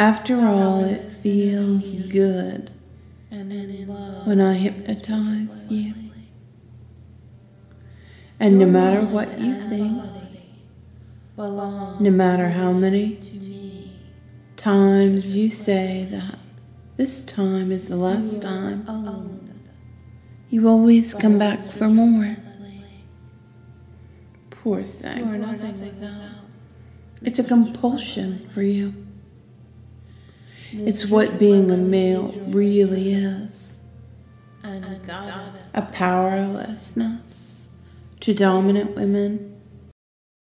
After all, it feels good and in love. when I hypnotize you. And no matter what you think, no matter how many times you say that this time is the last time, you always come back for more. Poor thing. It's a compulsion for you. It's what being a male really is. A powerlessness to dominant women